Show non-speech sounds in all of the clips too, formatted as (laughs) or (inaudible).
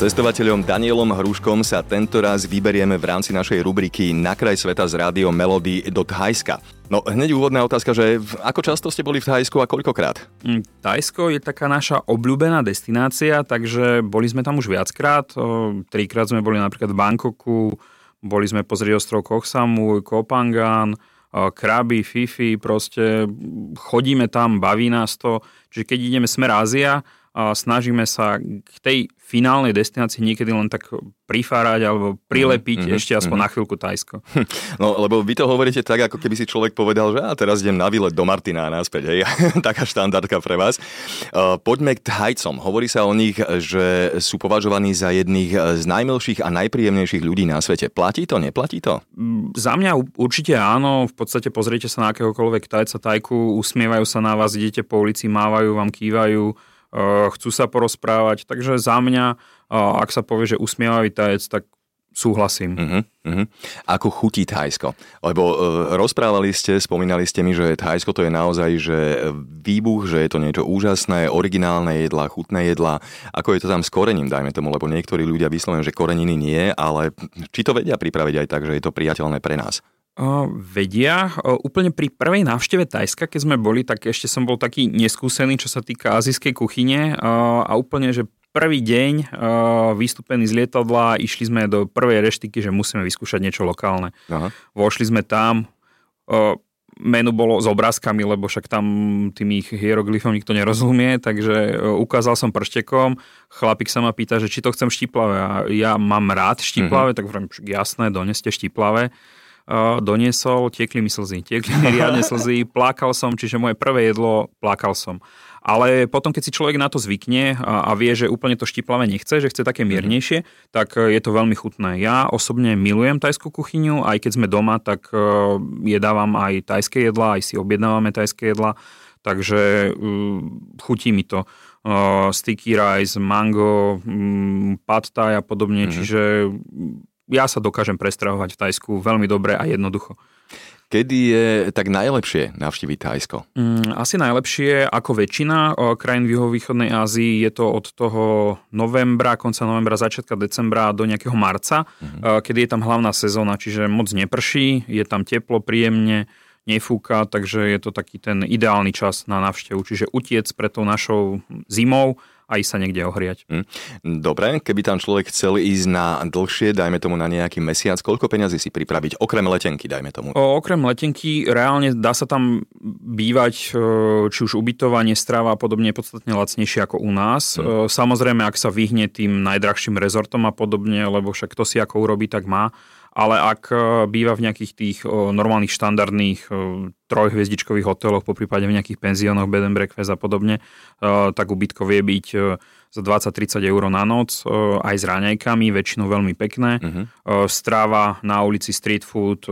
Cestovateľom Danielom Hruškom sa tento raz vyberieme v rámci našej rubriky Na kraj sveta z rádio Melody do Thajska. No hneď úvodná otázka, že ako často ste boli v Thajsku a koľkokrát? Mm, Thajsko je taká naša obľúbená destinácia, takže boli sme tam už viackrát. Trikrát sme boli napríklad v Bangkoku, boli sme pozrieť ostrov Koh Samui, Kopangan, Krabi, Fifi, proste chodíme tam, baví nás to. Čiže keď ideme smer Ázia, snažíme sa k tej finálnej destinácii niekedy len tak prifárať alebo prilepiť mm-hmm, ešte aspoň mm-hmm. na chvíľku Tajsko. No, lebo vy to hovoríte tak, ako keby si človek povedal, že a teraz idem na výlet do Martina a naspäť, hej, (laughs) taká štandardka pre vás. Uh, poďme k Thajcom. Hovorí sa o nich, že sú považovaní za jedných z najmilších a najpríjemnejších ľudí na svete. Platí to, neplatí to? Mm, za mňa určite áno. V podstate pozriete sa na akéhokoľvek Tajca, Tajku, usmievajú sa na vás, idete po ulici, mávajú vám, kývajú chcú sa porozprávať. Takže za mňa, eh, ak sa povie, že usmievavý tajec, tak súhlasím. Uh-huh, uh-huh. Ako chutí Thajsko? Lebo uh, rozprávali ste, spomínali ste mi, že Thajsko to je naozaj že výbuch, že je to niečo úžasné, originálne jedla, chutné jedla. Ako je to tam s korením, dajme tomu, lebo niektorí ľudia vyslovujú, že koreniny nie, ale či to vedia pripraviť aj tak, že je to priateľné pre nás? Vedia. Úplne pri prvej návšteve Tajska, keď sme boli, tak ešte som bol taký neskúsený, čo sa týka azijskej kuchyne a úplne, že prvý deň vystúpený z lietadla, išli sme do prvej reštiky, že musíme vyskúšať niečo lokálne. Aha. Vošli sme tam, menu bolo s obrázkami, lebo však tam tým ich hieroglyfom nikto nerozumie, takže ukázal som prštekom, chlapík sa ma pýta, že či to chcem štiplavé a ja mám rád štiplavé, mm-hmm. tak hovorím, jasné, doneste štiplavé doniesol, tiekli mi slzy, tiekli mi riadne slzy, plakal som, čiže moje prvé jedlo, plakal som. Ale potom, keď si človek na to zvykne a, a vie, že úplne to štiplavé nechce, že chce také mhm. miernejšie, tak e, je to veľmi chutné. Ja osobne milujem tajskú kuchyňu, aj keď sme doma, tak uh, jedávam aj tajské jedla, aj si objednávame tajské jedla, takže uh, chutí mi to. Uh, sticky rice, mango, um, pad thai a podobne, mm. čiže ja sa dokážem prestrahovať v Tajsku veľmi dobre a jednoducho. Kedy je tak najlepšie navštíviť Tajsko? Mm, asi najlepšie ako väčšina krajín v juhovýchodnej Ázii je to od toho novembra, konca novembra, začiatka decembra do nejakého marca, mm-hmm. kedy je tam hlavná sezóna, čiže moc neprší, je tam teplo, príjemne, nefúka, takže je to taký ten ideálny čas na návštevu. Čiže utiec pre tou našou zimou aj sa niekde ohriať. Hm. Dobre, keby tam človek chcel ísť na dlhšie, dajme tomu na nejaký mesiac, koľko peňazí si pripraviť, okrem letenky, dajme tomu? O, okrem letenky, reálne dá sa tam bývať, e, či už ubytovanie, strava a podobne, podstatne lacnejšie ako u nás. Hm. Samozrejme, ak sa vyhne tým najdrahším rezortom a podobne, lebo však to si ako urobí, tak má ale ak e, býva v nejakých tých e, normálnych štandardných e, trojhviezdičkových hoteloch, po prípade v nejakých penziónoch, bed and breakfast a podobne, tak ubytko vie byť za 20-30 eur na noc, aj s ráňajkami, väčšinou veľmi pekné. Uh-huh. Stráva na ulici street food,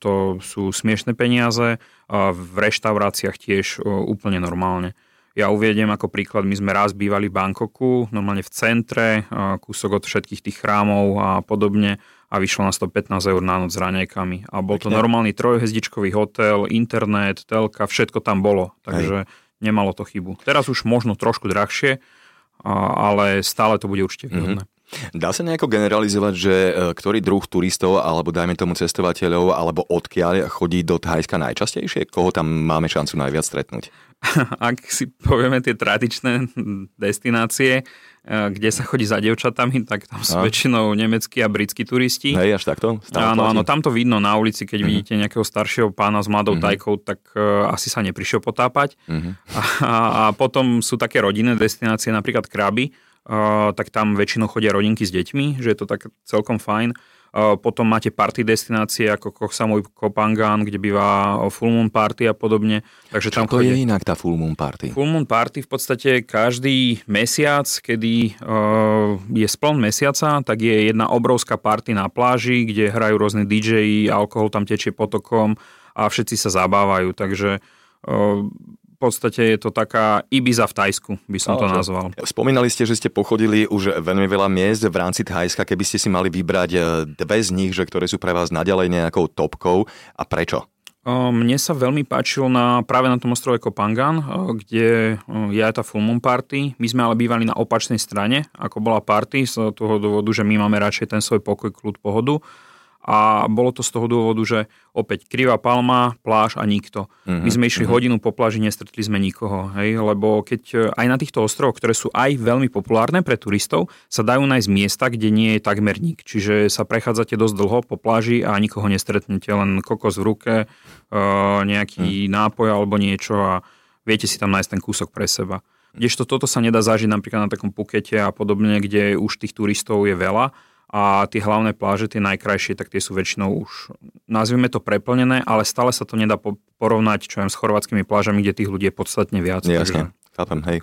to sú smiešné peniaze, v reštauráciách tiež úplne normálne. Ja uviedem ako príklad, my sme raz bývali v Bangkoku, normálne v centre, kúsok od všetkých tých chrámov a podobne a vyšlo na 115 eur na noc s raňajkami. A bol to normálny trojhezdičkový hotel, internet, telka, všetko tam bolo. Takže Hej. nemalo to chybu. Teraz už možno trošku drahšie, ale stále to bude určite výhodné. Mm-hmm. Dá sa nejako generalizovať, že e, ktorý druh turistov, alebo dajme tomu cestovateľov, alebo odkiaľ chodí do Thajska najčastejšie? Koho tam máme šancu najviac stretnúť? (laughs) Ak si povieme tie tradičné destinácie, E, kde sa chodí za devčatami, tak tam sú a? väčšinou nemeckí a britskí turisti. Hej, až takto? Stále áno, áno, tam to vidno na ulici, keď uh-huh. vidíte nejakého staršieho pána s mladou uh-huh. tajkou, tak uh, asi sa neprišiel potápať. Uh-huh. A, a, a potom sú také rodinné destinácie, napríklad Kraby, uh, tak tam väčšinou chodia rodinky s deťmi, že je to tak celkom fajn. Potom máte party destinácie ako Koh Samui Kopangan, kde býva Full Moon Party a podobne. Takže Čo tam to chodí... je inak tá Full Moon Party? Full Moon Party v podstate každý mesiac, kedy je spln mesiaca, tak je jedna obrovská party na pláži, kde hrajú rôzne DJ, alkohol tam tečie potokom a všetci sa zabávajú. Takže podstate je to taká Ibiza v Tajsku, by som to nazval. Spomínali ste, že ste pochodili už veľmi veľa miest v rámci Thajska. Keby ste si mali vybrať e, dve z nich, že ktoré sú pre vás naďalej nejakou topkou a prečo? Mne sa veľmi páčilo na, práve na tom ostrove Kopangan, kde je aj tá full moon party. My sme ale bývali na opačnej strane, ako bola party, z toho dôvodu, že my máme radšej ten svoj pokoj, kľud, pohodu a bolo to z toho dôvodu, že opäť krivá palma, pláž a nikto. Mm-hmm. My sme išli mm-hmm. hodinu po pláži, nestretli sme nikoho, hej, lebo keď e, aj na týchto ostrovoch, ktoré sú aj veľmi populárne pre turistov, sa dajú nájsť miesta, kde nie je takmer nik. Čiže sa prechádzate dosť dlho po pláži a nikoho nestretnete, len kokos v ruke, e, nejaký mm. nápoj alebo niečo a viete si tam nájsť ten kúsok pre seba. Kdežto toto sa nedá zažiť napríklad na takom Pukete a podobne, kde už tých turistov je veľa a tie hlavné pláže, tie najkrajšie, tak tie sú väčšinou už, nazvime to preplnené, ale stále sa to nedá porovnať, čo viem, s chorvátskymi plážami, kde tých ľudí je podstatne viac. Jasne, takže... chápem, hej.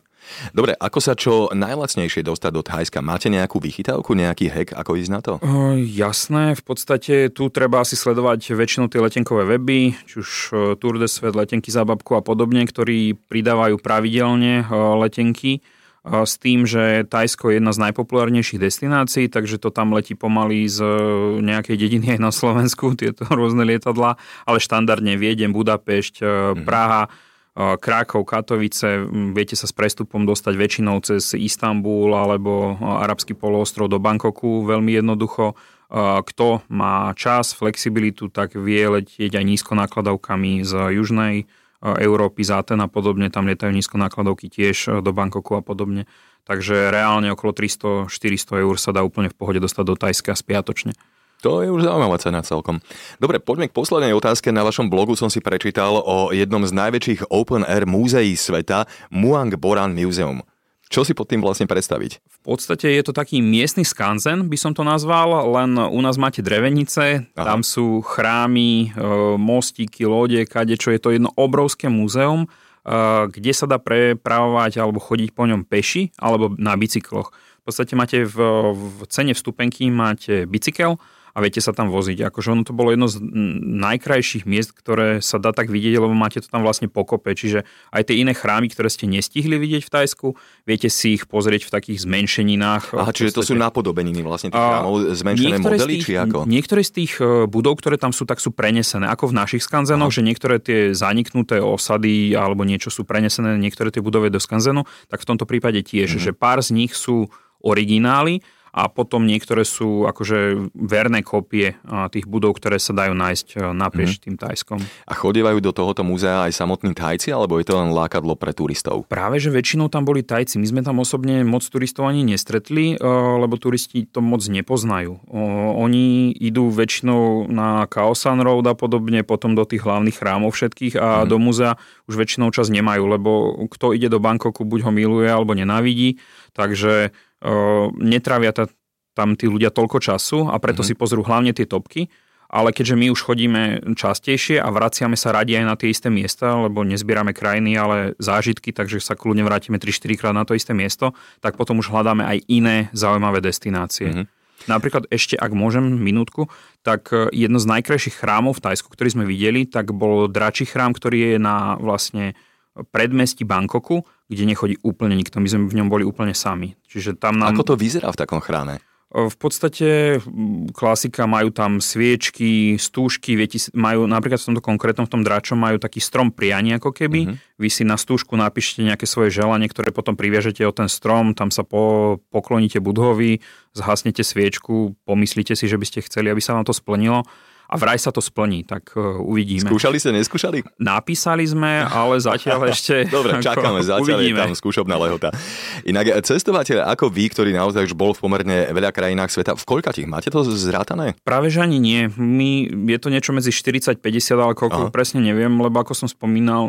Dobre, ako sa čo najlacnejšie dostať do Thajska? Máte nejakú vychytávku, nejaký hack, ako ísť na to? Uh, jasné, v podstate tu treba asi sledovať väčšinou tie letenkové weby, či už Tour de Svet, letenky za babku a podobne, ktorí pridávajú pravidelne uh, letenky s tým, že Tajsko je jedna z najpopulárnejších destinácií, takže to tam letí pomaly z e, nejakej dediny aj na Slovensku, (laughs) tieto rôzne lietadla, ale štandardne Viedem, Budapešť, mm-hmm. Praha, e, Krákov, Katovice, viete sa s prestupom dostať väčšinou cez Istanbul alebo arabský poloostrov do Bankoku veľmi jednoducho. Kto má čas, flexibilitu, tak vie letieť aj nízko nákladovkami z južnej Európy, z Aten a podobne, tam lietajú nízko nákladovky tiež e, do Bankoku a podobne. Takže reálne okolo 300-400 eur sa dá úplne v pohode dostať do Tajska spiatočne. To je už zaujímavá cena celkom. Dobre, poďme k poslednej otázke. Na vašom blogu som si prečítal o jednom z najväčších open air múzeí sveta, Muang Boran Museum. Čo si pod tým vlastne predstaviť? V podstate je to taký miestny skanzen, by som to nazval, len u nás máte drevenice, Aha. tam sú chrámy, e, mostíky, lode, kade, čo je to jedno obrovské múzeum, e, kde sa dá prepravovať alebo chodiť po ňom peši alebo na bicykloch. V podstate máte v, v cene vstupenky máte bicykel, a viete sa tam voziť. Akože ono to bolo jedno z najkrajších miest, ktoré sa dá tak vidieť, lebo máte to tam vlastne pokope. Čiže aj tie iné chrámy, ktoré ste nestihli vidieť v Tajsku, viete si ich pozrieť v takých zmenšeninách. Aha, čiže to sú napodobeniny vlastne tých chrámov, zmenšené modely, tých, či ako? Niektoré z tých e, budov, ktoré tam sú, tak sú prenesené, ako v našich skanzenoch, Aha. že niektoré tie zaniknuté osady alebo niečo sú prenesené, niektoré tie budovy do skanzenu, tak v tomto prípade tiež, mm-hmm. že pár z nich sú originály, a potom niektoré sú akože verné kópie tých budov, ktoré sa dajú nájsť naprieč mm-hmm. tým Tajskom. A chodievajú do tohoto múzea aj samotní Tajci, alebo je to len lákadlo pre turistov? Práve, že väčšinou tam boli Tajci. My sme tam osobne moc turistov ani nestretli, lebo turisti to moc nepoznajú. Oni idú väčšinou na Kaosan Road a podobne, potom do tých hlavných chrámov všetkých a mm-hmm. do múzea už väčšinou čas nemajú, lebo kto ide do Bankoku, buď ho miluje alebo nenávidí. Takže netravia tam tí ľudia toľko času a preto mm-hmm. si pozrú hlavne tie topky, ale keďže my už chodíme častejšie a vraciame sa radi aj na tie isté miesta, lebo nezbierame krajiny, ale zážitky, takže sa kľudne vrátime 3-4 krát na to isté miesto, tak potom už hľadáme aj iné zaujímavé destinácie. Mm-hmm. Napríklad ešte, ak môžem minútku, tak e, jedno z najkrajších chrámov v Tajsku, ktorý sme videli, tak bol dračí chrám, ktorý je na vlastne predmestí Bangkoku, kde nechodí úplne nikto. My sme v ňom boli úplne sami. Čiže tam nám... Ako to vyzerá v takom chráme? V podstate klasika, majú tam sviečky, stúžky, viete, majú napríklad v tomto konkrétnom, v tom dračom majú taký strom priania ako keby. Uh-huh. Vy si na stúžku napíšete nejaké svoje želanie, ktoré potom priviažete o ten strom, tam sa po, pokloníte budhovi, zhasnete sviečku, pomyslíte si, že by ste chceli, aby sa vám to splnilo a vraj sa to splní, tak uh, uvidíme. Skúšali ste, neskúšali? Napísali sme, ale zatiaľ (laughs) ešte... Dobre, čakáme, zatiaľ uvidíme. je tam skúšobná lehota. Inak cestovateľ ako vy, ktorý naozaj už bol v pomerne veľa krajinách sveta, v koľkatých máte to zrátané? Práve že ani nie. My, je to niečo medzi 40-50, ale koľko Aha. presne neviem, lebo ako som spomínal,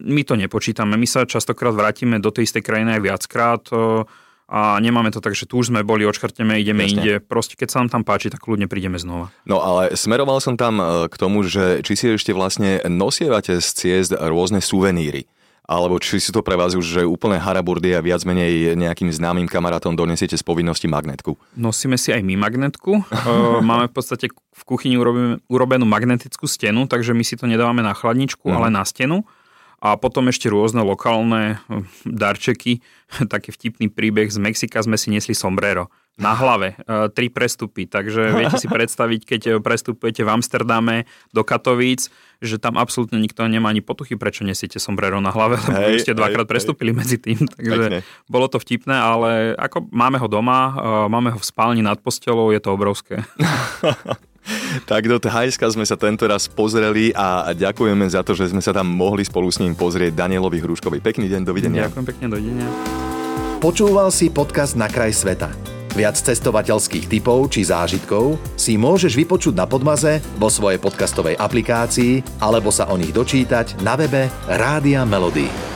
my to nepočítame. My sa častokrát vrátime do tej istej krajiny aj viackrát a nemáme to tak, že tu už sme boli, odškrteme, ideme Jasne. inde. Proste keď sa nám tam páči, tak kľudne prídeme znova. No ale smeroval som tam e, k tomu, že či si ešte vlastne nosievate z ciest rôzne suveníry alebo či si to pre vás už že úplne haraburdy a viac menej nejakým známym kamarátom donesiete z povinnosti magnetku? Nosíme si aj my magnetku. E, (laughs) máme v podstate v kuchyni urobenú magnetickú stenu, takže my si to nedávame na chladničku, mm. ale na stenu A potom ešte rôzne lokálne hm, darčeky. (laughs) Taký vtipný príbeh z Mexika sme si nesli sombrero na hlave, e, tri prestupy. Takže viete si (laughs) predstaviť, keď prestupujete v Amsterdame do Katovíc, že tam absolútne nikto nemá ani potuchy, prečo nesiete sombrero na hlave, lebo hej, ste dvakrát hej, prestúpili hej. medzi tým. (laughs) Takže Pekne. bolo to vtipné, ale ako máme ho doma, e, máme ho v spálni nad postelou, je to obrovské. (laughs) tak do Thajska sme sa tento raz pozreli a ďakujeme za to, že sme sa tam mohli spolu s ním pozrieť Danielovi Hruškovi. Pekný deň, dovidenia. Ďakujem pekne, dovidenia. Počúval si podcast Na kraj sveta. Viac cestovateľských typov či zážitkov si môžeš vypočuť na Podmaze vo svojej podcastovej aplikácii alebo sa o nich dočítať na webe Rádia Melody.